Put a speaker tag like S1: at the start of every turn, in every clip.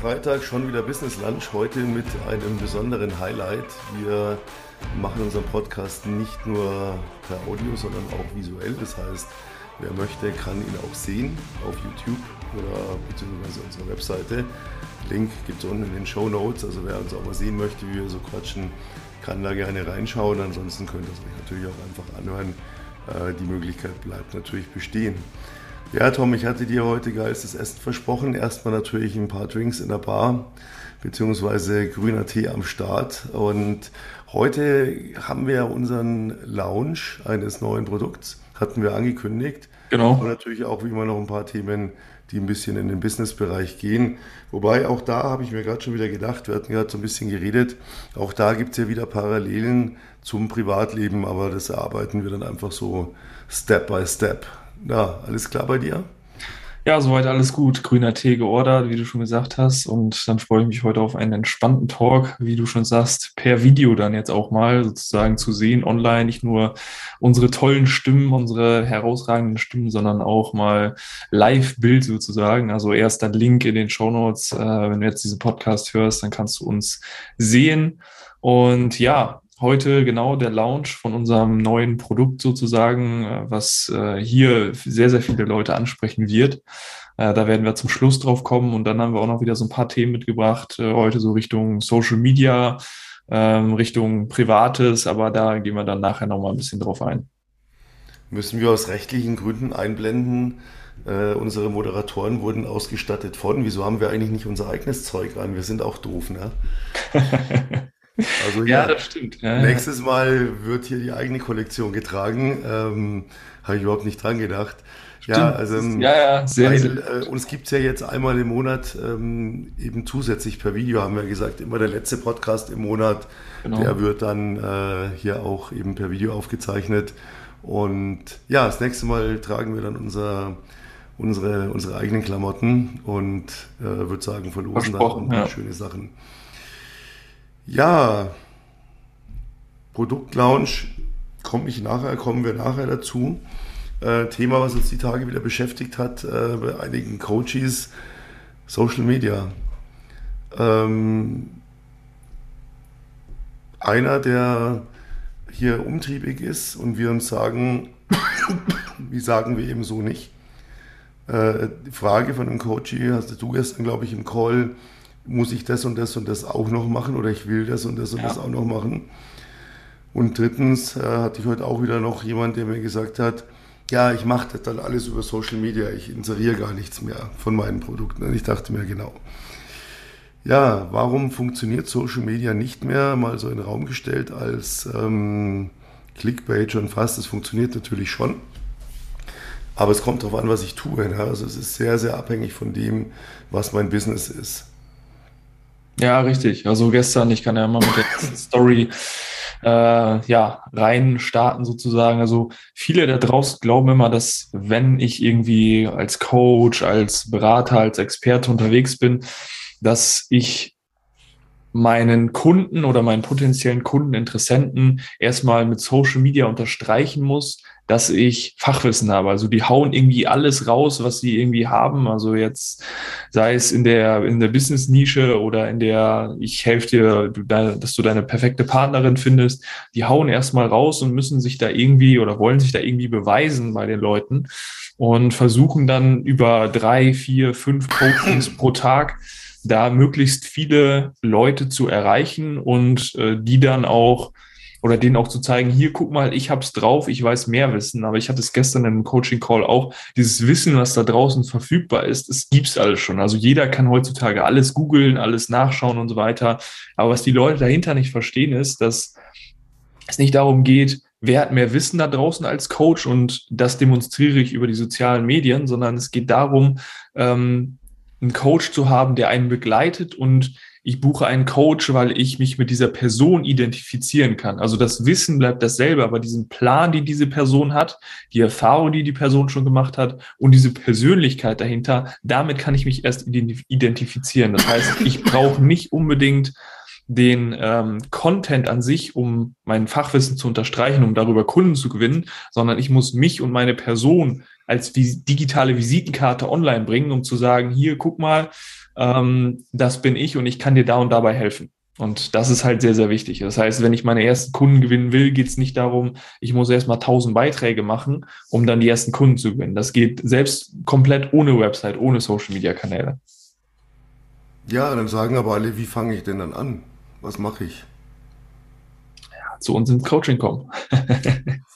S1: Freitag schon wieder Business Lunch. Heute mit einem besonderen Highlight. Wir machen unseren Podcast nicht nur per Audio, sondern auch visuell. Das heißt, wer möchte, kann ihn auch sehen auf YouTube oder beziehungsweise unserer Webseite. Link gibt es unten in den Show Notes. Also wer uns auch mal sehen möchte, wie wir so quatschen, kann da gerne reinschauen. Ansonsten könnt ihr es euch natürlich auch einfach anhören. Äh, die Möglichkeit bleibt natürlich bestehen. Ja, Tom, ich hatte dir heute geilstes Essen versprochen. Erstmal natürlich ein paar Drinks in der Bar, beziehungsweise grüner Tee am Start. Und heute haben wir unseren Launch eines neuen Produkts, hatten wir angekündigt. Genau. Und natürlich auch wie immer noch ein paar Themen, die ein bisschen in den Businessbereich gehen. Wobei auch da habe ich mir gerade schon wieder gedacht, wir hatten gerade so ein bisschen geredet, auch da gibt es ja wieder Parallelen zum Privatleben, aber das erarbeiten wir dann einfach so Step by Step. Ja, alles klar bei dir?
S2: Ja, soweit alles gut. Grüner Tee geordert, wie du schon gesagt hast. Und dann freue ich mich heute auf einen entspannten Talk, wie du schon sagst, per Video dann jetzt auch mal sozusagen zu sehen, online. Nicht nur unsere tollen Stimmen, unsere herausragenden Stimmen, sondern auch mal Live-Bild sozusagen. Also erster Link in den Show Notes. Äh, wenn du jetzt diesen Podcast hörst, dann kannst du uns sehen. Und ja, heute genau der Launch von unserem neuen Produkt sozusagen, äh, was äh, hier sehr, sehr viele Leute ansprechen wird. Äh, da werden wir zum Schluss drauf kommen und dann haben wir auch noch wieder so ein paar Themen mitgebracht, heute so Richtung Social Media, ähm, Richtung Privates, aber da gehen wir dann nachher nochmal ein bisschen drauf ein.
S1: Müssen wir aus rechtlichen Gründen einblenden, äh, unsere Moderatoren wurden ausgestattet von. Wieso haben wir eigentlich nicht unser eigenes Zeug an? Wir sind auch doof, ne? Also ja, das stimmt. Ja, nächstes Mal wird hier die eigene Kollektion getragen. Ähm, Habe ich überhaupt nicht dran gedacht. Stimmt. Ja, also ja, ja, sehr, weil, sehr. Äh, uns gibt es ja jetzt einmal im Monat ähm, eben zusätzlich per Video, haben wir gesagt, immer der letzte Podcast im Monat, genau. der wird dann äh, hier auch eben per Video aufgezeichnet. Und ja, das nächste Mal tragen wir dann unser, unsere, unsere eigenen Klamotten und äh, würde sagen, verlosen dann ja. schöne Sachen. Ja, Produktlaunch komme ich nachher, kommen wir nachher dazu. Äh, Thema, was uns die Tage wieder beschäftigt hat, äh, bei einigen Coaches, Social Media. Ähm, einer, der hier umtriebig ist und wir uns sagen, wie sagen wir eben so nicht. Äh, die Frage von einem Coach, hast du gestern, glaube ich, im Call muss ich das und das und das auch noch machen oder ich will das und das und ja. das auch noch machen. Und drittens äh, hatte ich heute auch wieder noch jemand, der mir gesagt hat, ja, ich mache das dann alles über Social Media, ich inseriere gar nichts mehr von meinen Produkten. Und ich dachte mir, genau. Ja, warum funktioniert Social Media nicht mehr? Mal so in den Raum gestellt als ähm, Clickbait schon fast. Es funktioniert natürlich schon. Aber es kommt darauf an, was ich tue. Ne? Also es ist sehr, sehr abhängig von dem, was mein Business ist.
S2: Ja, richtig. Also gestern, ich kann ja mal mit der Story äh, ja, rein starten sozusagen. Also viele da draußen glauben immer, dass wenn ich irgendwie als Coach, als Berater, als Experte unterwegs bin, dass ich meinen Kunden oder meinen potenziellen Kunden, Interessenten erstmal mit Social Media unterstreichen muss, dass ich Fachwissen habe. Also die hauen irgendwie alles raus, was sie irgendwie haben. Also jetzt sei es in der, in der Business-Nische oder in der, ich helfe dir, dass du deine perfekte Partnerin findest. Die hauen erstmal raus und müssen sich da irgendwie oder wollen sich da irgendwie beweisen bei den Leuten und versuchen dann über drei, vier, fünf Coachings pro Tag da möglichst viele Leute zu erreichen und äh, die dann auch oder denen auch zu zeigen, hier, guck mal, ich hab's drauf, ich weiß mehr Wissen, aber ich hatte es gestern im Coaching-Call auch, dieses Wissen, was da draußen verfügbar ist, es gibt's alles schon. Also jeder kann heutzutage alles googeln, alles nachschauen und so weiter. Aber was die Leute dahinter nicht verstehen, ist, dass es nicht darum geht, wer hat mehr Wissen da draußen als Coach und das demonstriere ich über die sozialen Medien, sondern es geht darum, ähm, einen Coach zu haben, der einen begleitet und ich buche einen Coach, weil ich mich mit dieser Person identifizieren kann. Also das Wissen bleibt dasselbe, aber diesen Plan, die diese Person hat, die Erfahrung, die die Person schon gemacht hat und diese Persönlichkeit dahinter, damit kann ich mich erst identifizieren. Das heißt, ich brauche nicht unbedingt den ähm, Content an sich, um mein Fachwissen zu unterstreichen, um darüber Kunden zu gewinnen, sondern ich muss mich und meine Person als digitale Visitenkarte online bringen, um zu sagen, hier, guck mal, ähm, das bin ich und ich kann dir da und dabei helfen. Und das ist halt sehr, sehr wichtig. Das heißt, wenn ich meine ersten Kunden gewinnen will, geht es nicht darum, ich muss erstmal tausend Beiträge machen, um dann die ersten Kunden zu gewinnen. Das geht selbst komplett ohne Website, ohne Social-Media-Kanäle.
S1: Ja, dann sagen aber alle, wie fange ich denn dann an? Was mache ich?
S2: Ja, zu uns ins Coaching kommen.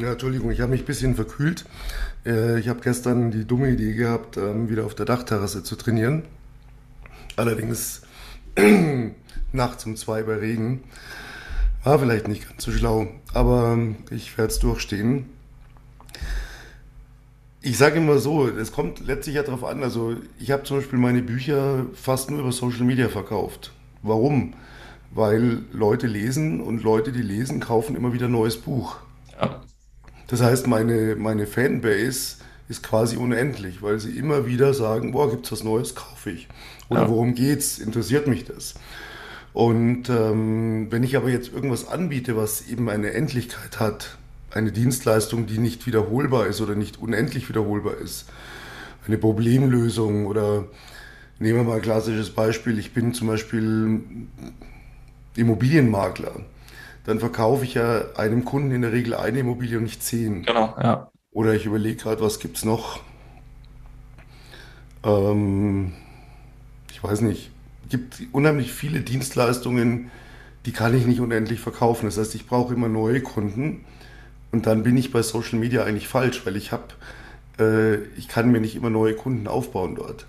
S1: ja, Entschuldigung, ich habe mich ein bisschen verkühlt. Äh, ich habe gestern die dumme Idee gehabt, ähm, wieder auf der Dachterrasse zu trainieren. Allerdings nachts um zwei bei Regen. War vielleicht nicht ganz so schlau, aber ähm, ich werde es durchstehen. Ich sage immer so, es kommt letztlich ja darauf an. Also ich habe zum Beispiel meine Bücher fast nur über Social Media verkauft. Warum? Weil Leute lesen und Leute, die lesen, kaufen immer wieder ein neues Buch. Ja. Das heißt, meine, meine Fanbase ist quasi unendlich, weil sie immer wieder sagen, boah, gibt's was Neues, kaufe ich. Oder ja. worum geht's? Interessiert mich das? Und ähm, wenn ich aber jetzt irgendwas anbiete, was eben eine Endlichkeit hat, eine Dienstleistung, die nicht wiederholbar ist oder nicht unendlich wiederholbar ist, eine Problemlösung oder nehmen wir mal ein klassisches Beispiel, ich bin zum Beispiel Immobilienmakler dann verkaufe ich ja einem Kunden in der Regel eine Immobilie und nicht zehn.
S2: Genau, ja.
S1: Oder ich überlege gerade, was gibt es noch? Ähm, ich weiß nicht. Es gibt unheimlich viele Dienstleistungen, die kann ich nicht unendlich verkaufen. Das heißt, ich brauche immer neue Kunden und dann bin ich bei Social Media eigentlich falsch, weil ich habe, äh, ich kann mir nicht immer neue Kunden aufbauen dort.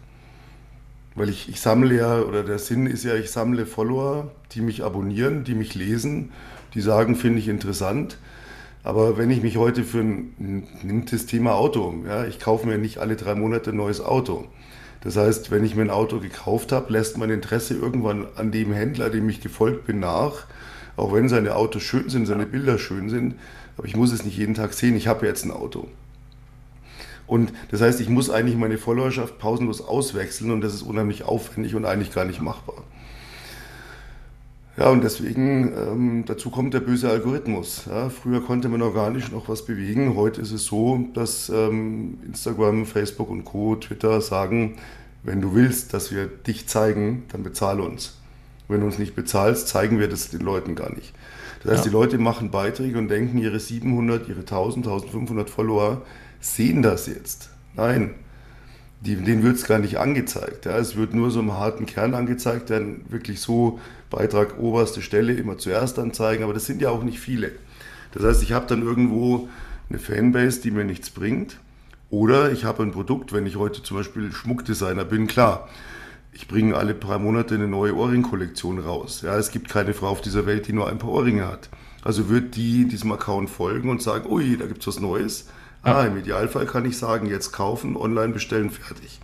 S1: Weil ich, ich sammle ja, oder der Sinn ist ja, ich sammle Follower, die mich abonnieren, die mich lesen die sagen, finde ich interessant. Aber wenn ich mich heute für ein, nimmt das Thema Auto, ja, ich kaufe mir nicht alle drei Monate ein neues Auto. Das heißt, wenn ich mir ein Auto gekauft habe, lässt mein Interesse irgendwann an dem Händler, dem ich gefolgt bin, nach. Auch wenn seine Autos schön sind, seine Bilder schön sind. Aber ich muss es nicht jeden Tag sehen. Ich habe jetzt ein Auto. Und das heißt, ich muss eigentlich meine Followerschaft pausenlos auswechseln und das ist unheimlich aufwendig und eigentlich gar nicht machbar. Ja, und deswegen, ähm, dazu kommt der böse Algorithmus. Ja, früher konnte man organisch noch was bewegen. Heute ist es so, dass ähm, Instagram, Facebook und Co., Twitter sagen, wenn du willst, dass wir dich zeigen, dann bezahl uns. Wenn du uns nicht bezahlst, zeigen wir das den Leuten gar nicht. Das heißt, ja. die Leute machen Beiträge und denken, ihre 700, ihre 1000, 1500 Follower sehen das jetzt. Nein, die, denen wird es gar nicht angezeigt. Ja. Es wird nur so im harten Kern angezeigt, dann wirklich so Beitrag oberste Stelle immer zuerst anzeigen, aber das sind ja auch nicht viele. Das heißt, ich habe dann irgendwo eine Fanbase, die mir nichts bringt. Oder ich habe ein Produkt, wenn ich heute zum Beispiel Schmuckdesigner bin, klar, ich bringe alle paar Monate eine neue Ohrringkollektion raus. Ja, es gibt keine Frau auf dieser Welt, die nur ein paar Ohrringe hat. Also wird die diesem Account folgen und sagen, ui, da gibt es was Neues Ah, im Idealfall kann ich sagen, jetzt kaufen, online bestellen, fertig.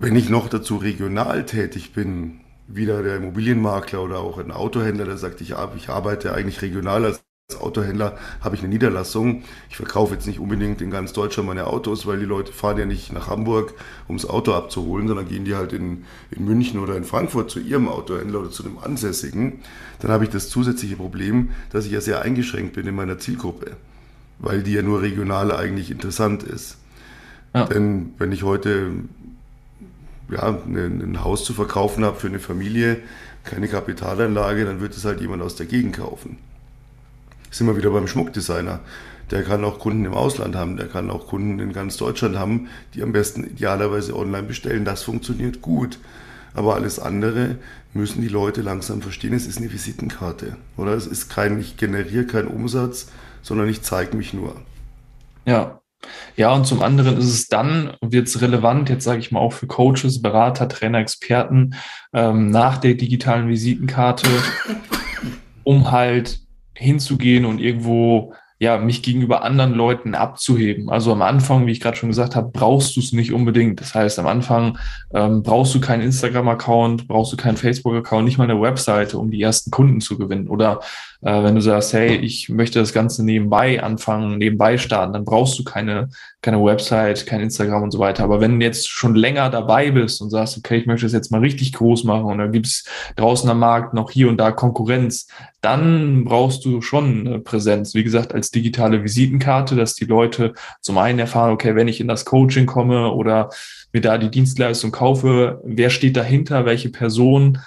S1: Wenn ich noch dazu regional tätig bin, wieder der Immobilienmakler oder auch ein Autohändler, der sagt, ich, ich arbeite eigentlich regional als Autohändler, habe ich eine Niederlassung. Ich verkaufe jetzt nicht unbedingt in ganz Deutschland meine Autos, weil die Leute fahren ja nicht nach Hamburg, um das Auto abzuholen, sondern gehen die halt in, in München oder in Frankfurt zu ihrem Autohändler oder zu dem Ansässigen. Dann habe ich das zusätzliche Problem, dass ich ja sehr eingeschränkt bin in meiner Zielgruppe weil die ja nur regional eigentlich interessant ist. Ja. Denn wenn ich heute ja, ein Haus zu verkaufen habe für eine Familie, keine Kapitalanlage, dann wird es halt jemand aus der Gegend kaufen. Sind wir wieder beim Schmuckdesigner. Der kann auch Kunden im Ausland haben, der kann auch Kunden in ganz Deutschland haben, die am besten idealerweise online bestellen. Das funktioniert gut. Aber alles andere müssen die Leute langsam verstehen. Es ist eine Visitenkarte. Oder es ist kein, ich generiere keinen Umsatz, sondern ich zeige mich nur.
S2: Ja. Ja, und zum anderen ist es dann, wird es relevant, jetzt sage ich mal auch für Coaches, Berater, Trainer, Experten, ähm, nach der digitalen Visitenkarte, um halt hinzugehen und irgendwo ja, mich gegenüber anderen Leuten abzuheben. Also am Anfang, wie ich gerade schon gesagt habe, brauchst du es nicht unbedingt. Das heißt, am Anfang ähm, brauchst du keinen Instagram-Account, brauchst du keinen Facebook-Account, nicht mal eine Webseite, um die ersten Kunden zu gewinnen. Oder äh, wenn du sagst, hey, ich möchte das Ganze nebenbei anfangen, nebenbei starten, dann brauchst du keine, keine Website, kein Instagram und so weiter. Aber wenn du jetzt schon länger dabei bist und sagst, okay, ich möchte das jetzt mal richtig groß machen und da gibt's draußen am Markt noch hier und da Konkurrenz, dann brauchst du schon Präsenz. Wie gesagt, als digitale Visitenkarte, dass die Leute zum einen erfahren, okay, wenn ich in das Coaching komme oder mir da die Dienstleistung kaufe, wer steht dahinter, welche Person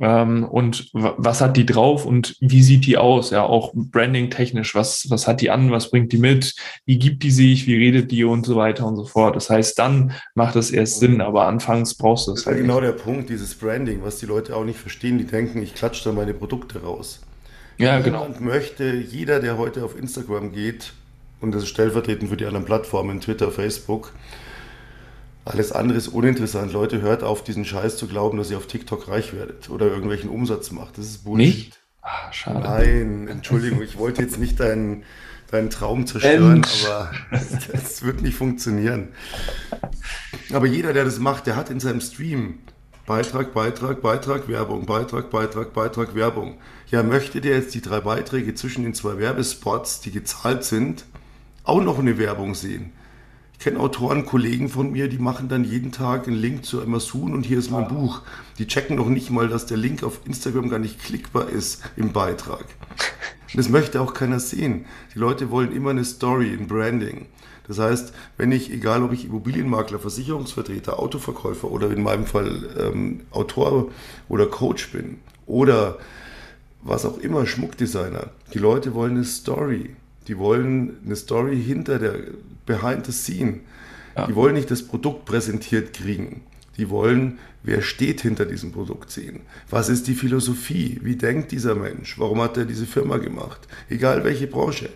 S2: ähm, und was hat die drauf und wie sieht die aus? Ja, auch branding technisch, was, was hat die an, was bringt die mit, wie gibt die sich, wie redet die und so weiter und so fort. Das heißt, dann macht es erst Sinn, aber anfangs brauchst du es.
S1: Das halt genau der Punkt, dieses Branding, was die Leute auch nicht verstehen, die denken, ich klatsche da meine Produkte raus. Ja, genau. Niemand möchte, jeder, der heute auf Instagram geht, und das ist stellvertretend für die anderen Plattformen, Twitter, Facebook, alles andere ist uninteressant. Leute, hört auf, diesen Scheiß zu glauben, dass ihr auf TikTok reich werdet oder irgendwelchen Umsatz macht. Das ist Bullshit. Nicht?
S2: Ah, schade.
S1: Nein, Entschuldigung, ich wollte jetzt nicht deinen, deinen Traum zerstören, Mensch. aber das wird nicht funktionieren. Aber jeder, der das macht, der hat in seinem Stream Beitrag, Beitrag, Beitrag, Werbung, Beitrag, Beitrag, Beitrag, Werbung. Ja, möchtet ihr jetzt die drei Beiträge zwischen den zwei Werbespots, die gezahlt sind, auch noch eine Werbung sehen? Ich kenne Autoren, Kollegen von mir, die machen dann jeden Tag einen Link zu Amazon und hier ist mein Buch. Die checken noch nicht mal, dass der Link auf Instagram gar nicht klickbar ist im Beitrag. das möchte auch keiner sehen. Die Leute wollen immer eine Story, ein Branding. Das heißt, wenn ich, egal ob ich Immobilienmakler, Versicherungsvertreter, Autoverkäufer oder in meinem Fall ähm, Autor oder Coach bin oder was auch immer, Schmuckdesigner, die Leute wollen eine Story. Die wollen eine Story hinter der Behind the Scene. Ja. Die wollen nicht das Produkt präsentiert kriegen. Die wollen, wer steht hinter diesem Produkt sehen. Was ist die Philosophie? Wie denkt dieser Mensch? Warum hat er diese Firma gemacht? Egal welche Branche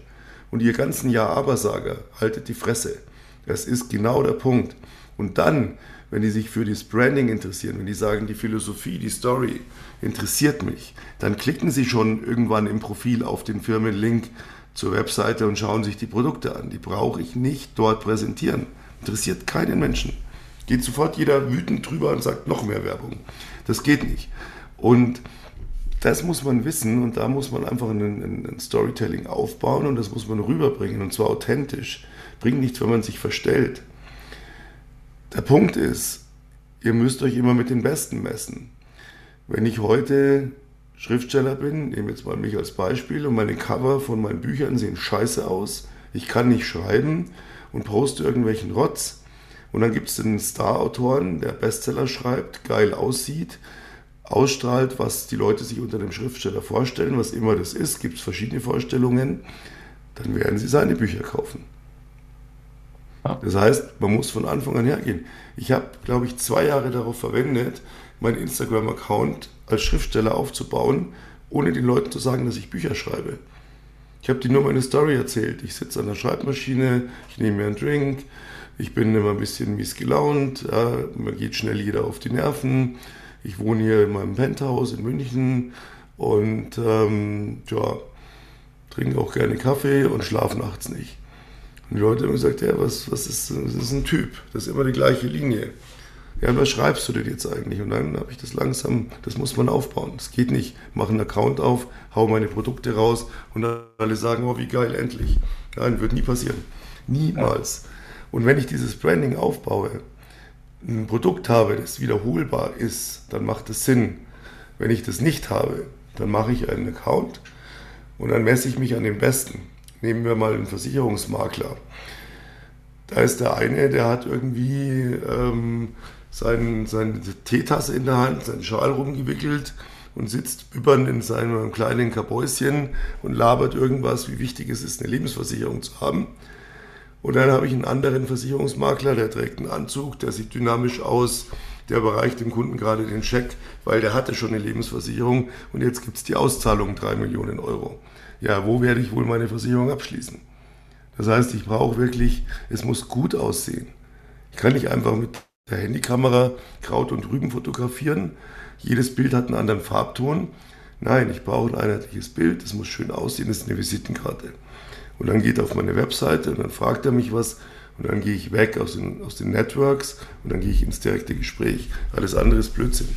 S1: und ihr ganzen Ja-Aber-Sager, haltet die Fresse. Das ist genau der Punkt. Und dann, wenn die sich für das Branding interessieren, wenn die sagen, die Philosophie, die Story interessiert mich, dann klicken sie schon irgendwann im Profil auf den Firmenlink zur Webseite und schauen sich die Produkte an. Die brauche ich nicht dort präsentieren. Interessiert keinen Menschen. Geht sofort jeder wütend drüber und sagt noch mehr Werbung. Das geht nicht. Und das muss man wissen und da muss man einfach ein, ein, Storytelling aufbauen und das muss man rüberbringen und zwar authentisch. Bringt nichts, wenn man sich verstellt. Der Punkt ist, ihr müsst euch immer mit den Besten messen. Wenn ich heute Schriftsteller bin, nehme jetzt mal mich als Beispiel und meine Cover von meinen Büchern sehen scheiße aus, ich kann nicht schreiben und poste irgendwelchen Rotz. Und dann gibt es einen Star-Autoren, der Bestseller schreibt, geil aussieht, ausstrahlt, was die Leute sich unter dem Schriftsteller vorstellen, was immer das ist, gibt es verschiedene Vorstellungen, dann werden sie seine Bücher kaufen. Das heißt, man muss von Anfang an hergehen. Ich habe, glaube ich, zwei Jahre darauf verwendet, meinen Instagram-Account als Schriftsteller aufzubauen, ohne den Leuten zu sagen, dass ich Bücher schreibe. Ich habe dir nur meine Story erzählt. Ich sitze an der Schreibmaschine, ich nehme mir einen Drink, ich bin immer ein bisschen mies gelaunt, ja, mir geht schnell jeder auf die Nerven. Ich wohne hier in meinem Penthouse in München und ähm, ja, trinke auch gerne Kaffee und schlafe nachts nicht. Und die Leute haben gesagt, ja, was, was ist, das ist ein Typ, das ist immer die gleiche Linie. Ja, was schreibst du denn jetzt eigentlich? Und dann habe ich das langsam, das muss man aufbauen. Das geht nicht. Mach einen Account auf, hau meine Produkte raus und alle sagen, oh, wie geil, endlich. Nein, wird nie passieren. Niemals. Und wenn ich dieses Branding aufbaue, ein Produkt habe, das wiederholbar ist, dann macht es Sinn. Wenn ich das nicht habe, dann mache ich einen Account und dann messe ich mich an den Besten. Nehmen wir mal einen Versicherungsmakler. Da ist der eine, der hat irgendwie ähm, sein, seine Teetasse in der Hand, seinen Schal rumgewickelt und sitzt über in seinem kleinen Kabäuschen und labert irgendwas, wie wichtig es ist, eine Lebensversicherung zu haben. Und dann habe ich einen anderen Versicherungsmakler, der trägt einen Anzug, der sieht dynamisch aus, der überreicht dem Kunden gerade den Scheck, weil der hatte schon eine Lebensversicherung und jetzt gibt es die Auszahlung 3 Millionen Euro. Ja, wo werde ich wohl meine Versicherung abschließen? Das heißt, ich brauche wirklich, es muss gut aussehen. Ich kann nicht einfach mit der Handykamera Kraut und Rüben fotografieren. Jedes Bild hat einen anderen Farbton. Nein, ich brauche ein einheitliches Bild, es muss schön aussehen, das ist eine Visitenkarte. Und dann geht er auf meine Webseite und dann fragt er mich was und dann gehe ich weg aus den, aus den Networks und dann gehe ich ins direkte Gespräch. Alles andere ist Blödsinn.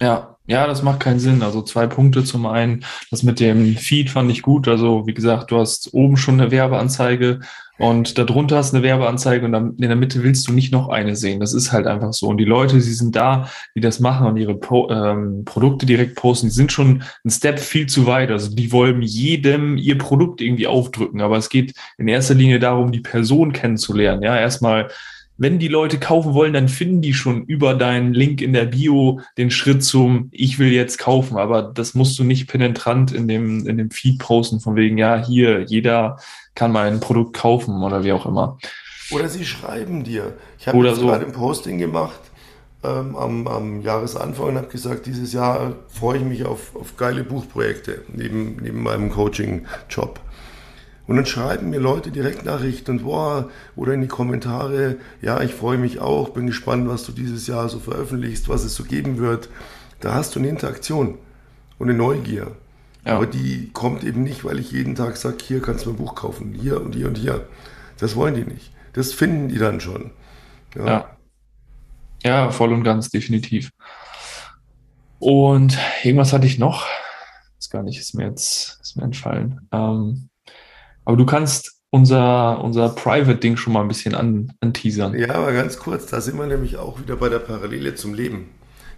S2: Ja, ja, das macht keinen Sinn. Also zwei Punkte. Zum einen, das mit dem Feed fand ich gut. Also wie gesagt, du hast oben schon eine Werbeanzeige und darunter hast eine Werbeanzeige und in der Mitte willst du nicht noch eine sehen. Das ist halt einfach so. Und die Leute, die sind da, die das machen und ihre Pro, ähm, Produkte direkt posten, die sind schon ein Step viel zu weit. Also die wollen jedem ihr Produkt irgendwie aufdrücken. Aber es geht in erster Linie darum, die Person kennenzulernen. Ja, erstmal wenn die Leute kaufen wollen, dann finden die schon über deinen Link in der Bio den Schritt zum Ich will jetzt kaufen. Aber das musst du nicht penetrant in dem, in dem Feed posten, von wegen, ja, hier, jeder kann mein Produkt kaufen oder wie auch immer.
S1: Oder sie schreiben dir. Ich habe so. gerade ein Posting gemacht ähm, am, am, Jahresanfang und habe gesagt, dieses Jahr freue ich mich auf, auf geile Buchprojekte neben, neben meinem Coaching-Job. Und dann schreiben mir Leute direkt Nachrichten und boah, oder in die Kommentare, ja, ich freue mich auch, bin gespannt, was du dieses Jahr so veröffentlichst, was es so geben wird. Da hast du eine Interaktion und eine Neugier. Ja. Aber die kommt eben nicht, weil ich jeden Tag sage, hier kannst du ein Buch kaufen, hier und hier und hier. Das wollen die nicht. Das finden die dann schon.
S2: Ja, ja, ja voll und ganz, definitiv. Und irgendwas hatte ich noch. Ist gar nicht, ist mir jetzt ist mir entfallen. Ähm, aber du kannst unser, unser Private-Ding schon mal ein bisschen an, anteasern.
S1: Ja, aber ganz kurz, da sind wir nämlich auch wieder bei der Parallele zum Leben.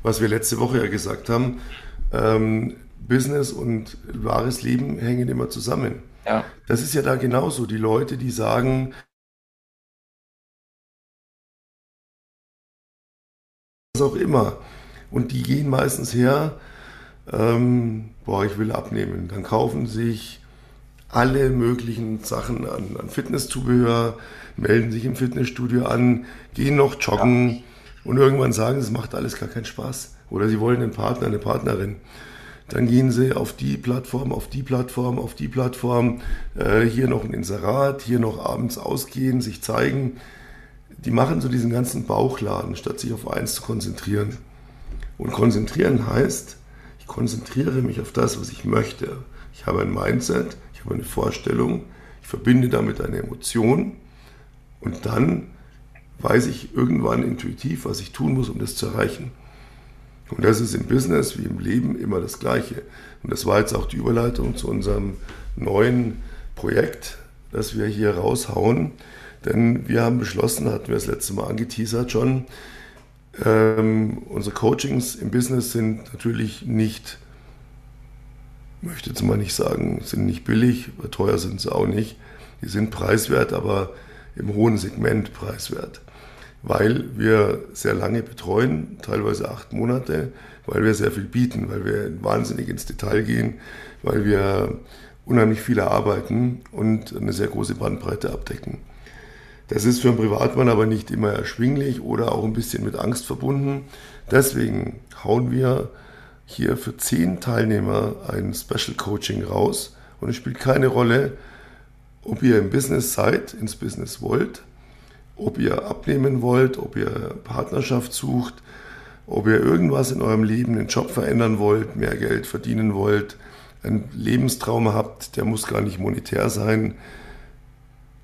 S1: Was wir letzte Woche ja gesagt haben, ähm, Business und wahres Leben hängen immer zusammen. Ja. Das ist ja da genauso. Die Leute, die sagen, was auch immer. Und die gehen meistens her, ähm, boah, ich will abnehmen. Dann kaufen sich alle möglichen Sachen an, an Fitnesszubehör, melden sich im Fitnessstudio an, gehen noch joggen ja. und irgendwann sagen, es macht alles gar keinen Spaß. Oder sie wollen einen Partner, eine Partnerin. Dann gehen sie auf die Plattform, auf die Plattform, auf die Plattform, äh, hier noch ein Inserat, hier noch abends ausgehen, sich zeigen. Die machen so diesen ganzen Bauchladen, statt sich auf eins zu konzentrieren. Und konzentrieren heißt, ich konzentriere mich auf das, was ich möchte. Ich habe ein Mindset, ich habe eine Vorstellung, ich verbinde damit eine Emotion und dann weiß ich irgendwann intuitiv, was ich tun muss, um das zu erreichen. Und das ist im Business wie im Leben immer das Gleiche. Und das war jetzt auch die Überleitung zu unserem neuen Projekt, das wir hier raushauen. Denn wir haben beschlossen, hatten wir das letzte Mal angeteasert schon, ähm, unsere Coachings im Business sind natürlich nicht möchte jetzt mal nicht sagen, sind nicht billig, teuer sind sie auch nicht. Die sind preiswert, aber im hohen Segment preiswert. Weil wir sehr lange betreuen, teilweise acht Monate, weil wir sehr viel bieten, weil wir wahnsinnig ins Detail gehen, weil wir unheimlich viel erarbeiten und eine sehr große Bandbreite abdecken. Das ist für einen Privatmann aber nicht immer erschwinglich oder auch ein bisschen mit Angst verbunden. Deswegen hauen wir hier für zehn Teilnehmer ein Special Coaching raus und es spielt keine Rolle, ob ihr im Business seid, ins Business wollt, ob ihr abnehmen wollt, ob ihr Partnerschaft sucht, ob ihr irgendwas in eurem Leben, einen Job verändern wollt, mehr Geld verdienen wollt, einen Lebenstraum habt, der muss gar nicht monetär sein.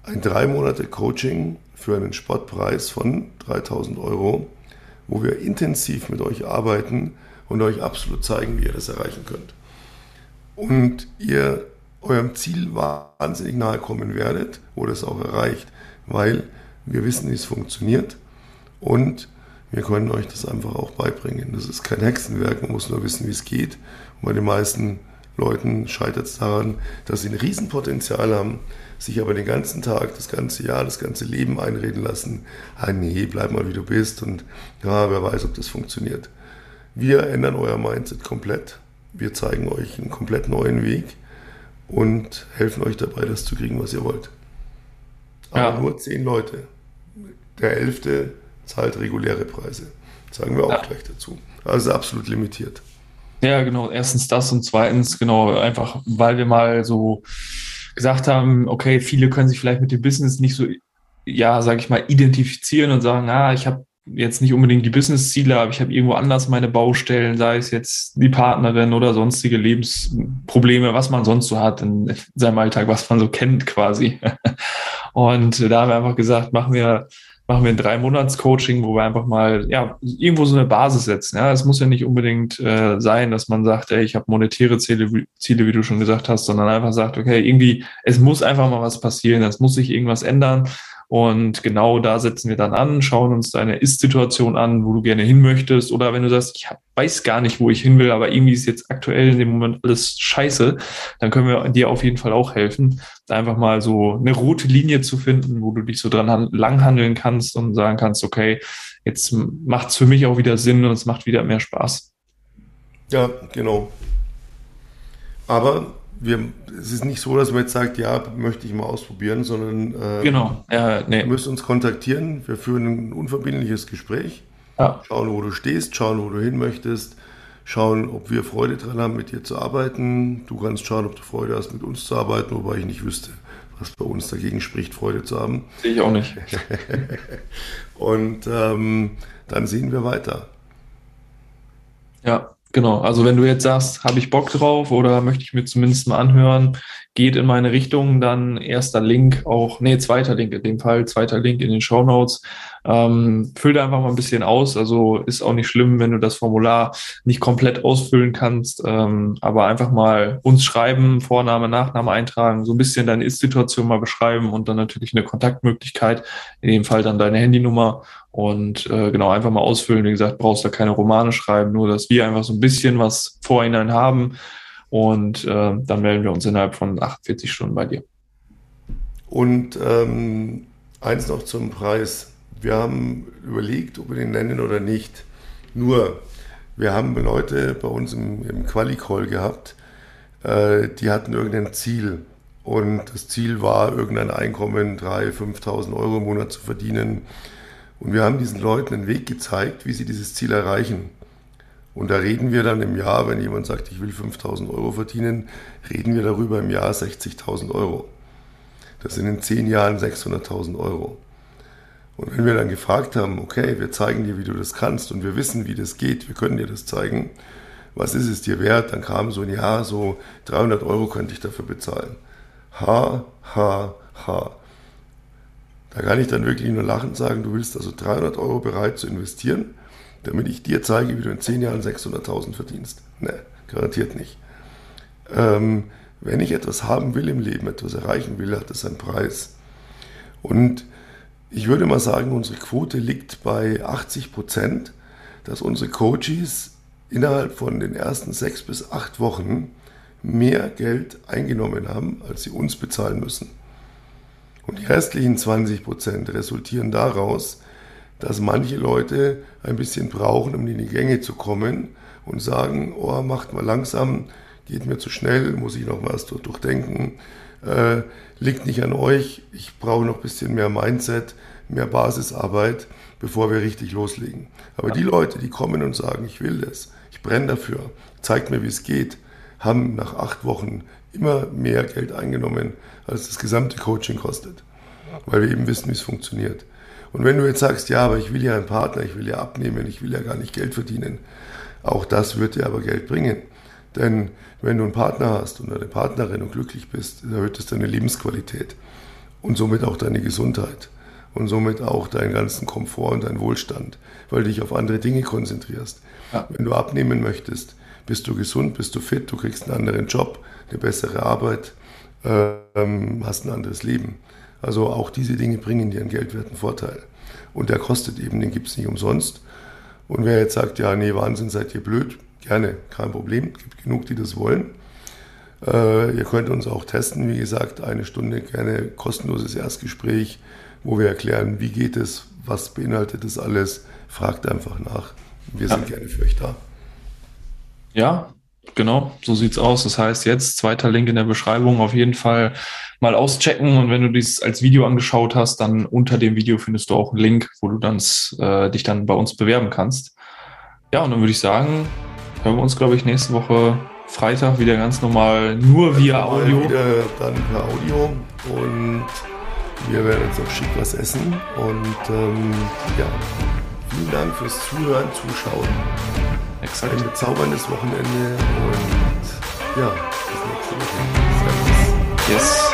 S1: Ein drei Monate Coaching für einen Sportpreis von 3000 Euro, wo wir intensiv mit euch arbeiten, und euch absolut zeigen, wie ihr das erreichen könnt. Und ihr eurem Ziel wahnsinnig nahe kommen werdet oder es auch erreicht, weil wir wissen, wie es funktioniert und wir können euch das einfach auch beibringen. Das ist kein Hexenwerk, man muss nur wissen, wie es geht. Und bei den meisten Leuten scheitert es daran, dass sie ein Riesenpotenzial haben, sich aber den ganzen Tag, das ganze Jahr, das ganze Leben einreden lassen, ah nee, bleib mal wie du bist und ja, wer weiß, ob das funktioniert. Wir ändern euer Mindset komplett. Wir zeigen euch einen komplett neuen Weg und helfen euch dabei, das zu kriegen, was ihr wollt. Aber ja. nur zehn Leute. Der elfte zahlt reguläre Preise. sagen wir auch ja. gleich dazu. Also absolut limitiert.
S2: Ja, genau. Erstens das und zweitens, genau, einfach, weil wir mal so gesagt haben, okay, viele können sich vielleicht mit dem Business nicht so, ja, sag ich mal, identifizieren und sagen, ah, ich habe jetzt nicht unbedingt die Business-Ziele, aber ich habe irgendwo anders meine Baustellen, sei es jetzt die Partnerin oder sonstige Lebensprobleme, was man sonst so hat in seinem Alltag, was man so kennt quasi. Und da haben wir einfach gesagt, machen wir machen wir ein drei Monats Coaching, wo wir einfach mal ja irgendwo so eine Basis setzen. Ja, es muss ja nicht unbedingt äh, sein, dass man sagt, ey, ich habe monetäre Ziele, Ziele, wie du schon gesagt hast, sondern einfach sagt, okay, irgendwie es muss einfach mal was passieren, es muss sich irgendwas ändern und genau da setzen wir dann an, schauen uns deine Ist-Situation an, wo du gerne hin möchtest. Oder wenn du sagst, ich weiß gar nicht, wo ich hin will, aber irgendwie ist jetzt aktuell in dem Moment alles scheiße, dann können wir dir auf jeden Fall auch helfen, einfach mal so eine rote Linie zu finden, wo du dich so dran langhandeln kannst und sagen kannst, okay, jetzt macht es für mich auch wieder Sinn und es macht wieder mehr Spaß.
S1: Ja, genau. Aber wir, es ist nicht so, dass man jetzt sagt, ja, möchte ich mal ausprobieren, sondern
S2: äh, genau. ja,
S1: nee. müsst uns kontaktieren. Wir führen ein unverbindliches Gespräch, ja. schauen, wo du stehst, schauen, wo du hin möchtest, schauen, ob wir Freude dran haben, mit dir zu arbeiten. Du kannst schauen, ob du Freude hast, mit uns zu arbeiten, wobei ich nicht wüsste, was bei uns dagegen spricht, Freude zu haben.
S2: Sehe ich auch nicht.
S1: Und ähm, dann sehen wir weiter.
S2: Ja, Genau, also wenn du jetzt sagst, habe ich Bock drauf oder möchte ich mir zumindest mal anhören, geht in meine Richtung, dann erster Link auch, nee, zweiter Link in dem Fall, zweiter Link in den Show Notes. Ähm, füll da einfach mal ein bisschen aus. Also ist auch nicht schlimm, wenn du das Formular nicht komplett ausfüllen kannst, ähm, aber einfach mal uns schreiben, Vorname, Nachname eintragen, so ein bisschen deine Ist-Situation mal beschreiben und dann natürlich eine Kontaktmöglichkeit, in dem Fall dann deine Handynummer und äh, genau einfach mal ausfüllen. Wie gesagt, brauchst da keine Romane schreiben, nur dass wir einfach so ein bisschen was vorhinein haben und äh, dann melden wir uns innerhalb von 48 Stunden bei dir.
S1: Und ähm, eins noch zum Preis. Wir haben überlegt, ob wir den nennen oder nicht. Nur, wir haben Leute bei uns im, im Quali-Call gehabt, äh, die hatten irgendein Ziel. Und das Ziel war, irgendein Einkommen, 3.000, 5.000 Euro im Monat zu verdienen und wir haben diesen Leuten einen Weg gezeigt, wie sie dieses Ziel erreichen. Und da reden wir dann im Jahr, wenn jemand sagt, ich will 5000 Euro verdienen, reden wir darüber im Jahr 60.000 Euro. Das sind in zehn Jahren 600.000 Euro. Und wenn wir dann gefragt haben, okay, wir zeigen dir, wie du das kannst und wir wissen, wie das geht, wir können dir das zeigen, was ist es dir wert? Dann kam so ein Jahr, so 300 Euro könnte ich dafür bezahlen. Ha, ha, ha. Da kann ich dann wirklich nur lachend sagen, du willst also 300 Euro bereit zu investieren, damit ich dir zeige, wie du in 10 Jahren 600.000 verdienst. Ne, garantiert nicht. Ähm, wenn ich etwas haben will im Leben, etwas erreichen will, hat das einen Preis. Und ich würde mal sagen, unsere Quote liegt bei 80 Prozent, dass unsere Coaches innerhalb von den ersten sechs bis acht Wochen mehr Geld eingenommen haben, als sie uns bezahlen müssen. Und die restlichen 20 Prozent resultieren daraus, dass manche Leute ein bisschen brauchen, um in die Gänge zu kommen und sagen, oh, macht mal langsam, geht mir zu schnell, muss ich noch was durchdenken, äh, liegt nicht an euch, ich brauche noch ein bisschen mehr Mindset, mehr Basisarbeit, bevor wir richtig loslegen. Aber die Leute, die kommen und sagen, ich will das, ich brenne dafür, zeigt mir, wie es geht, haben nach acht Wochen immer mehr Geld eingenommen, als das gesamte Coaching kostet, weil wir eben wissen, wie es funktioniert. Und wenn du jetzt sagst, ja, aber ich will ja einen Partner, ich will ja abnehmen, ich will ja gar nicht Geld verdienen, auch das wird dir aber Geld bringen. Denn wenn du einen Partner hast und eine Partnerin und glücklich bist, erhöht es deine Lebensqualität und somit auch deine Gesundheit und somit auch deinen ganzen Komfort und deinen Wohlstand, weil du dich auf andere Dinge konzentrierst. Ja. Wenn du abnehmen möchtest, bist du gesund, bist du fit, du kriegst einen anderen Job, eine bessere Arbeit, ähm, hast ein anderes Leben. Also auch diese Dinge bringen dir einen geldwerten Vorteil. Und der kostet eben, den gibt es nicht umsonst. Und wer jetzt sagt, ja, nee, Wahnsinn, seid ihr blöd, gerne, kein Problem, es gibt genug, die das wollen. Äh, ihr könnt uns auch testen, wie gesagt, eine Stunde gerne kostenloses Erstgespräch, wo wir erklären, wie geht es, was beinhaltet das alles. Fragt einfach nach. Wir sind ja. gerne für euch da.
S2: Ja, Genau, so sieht's aus. Das heißt, jetzt zweiter Link in der Beschreibung auf jeden Fall mal auschecken. Und wenn du dies als Video angeschaut hast, dann unter dem Video findest du auch einen Link, wo du dann, äh, dich dann bei uns bewerben kannst. Ja, und dann würde ich sagen, hören wir uns, glaube ich, nächste Woche Freitag wieder ganz normal, nur via Audio.
S1: Wieder dann per Audio und wir werden jetzt auch schick was essen und ähm, ja, Vielen Dank fürs Zuhören, Zuschauen.
S2: Exakt.
S1: Ein bezauberndes Wochenende und ja, bis nächste Woche. Servus.
S2: Yes.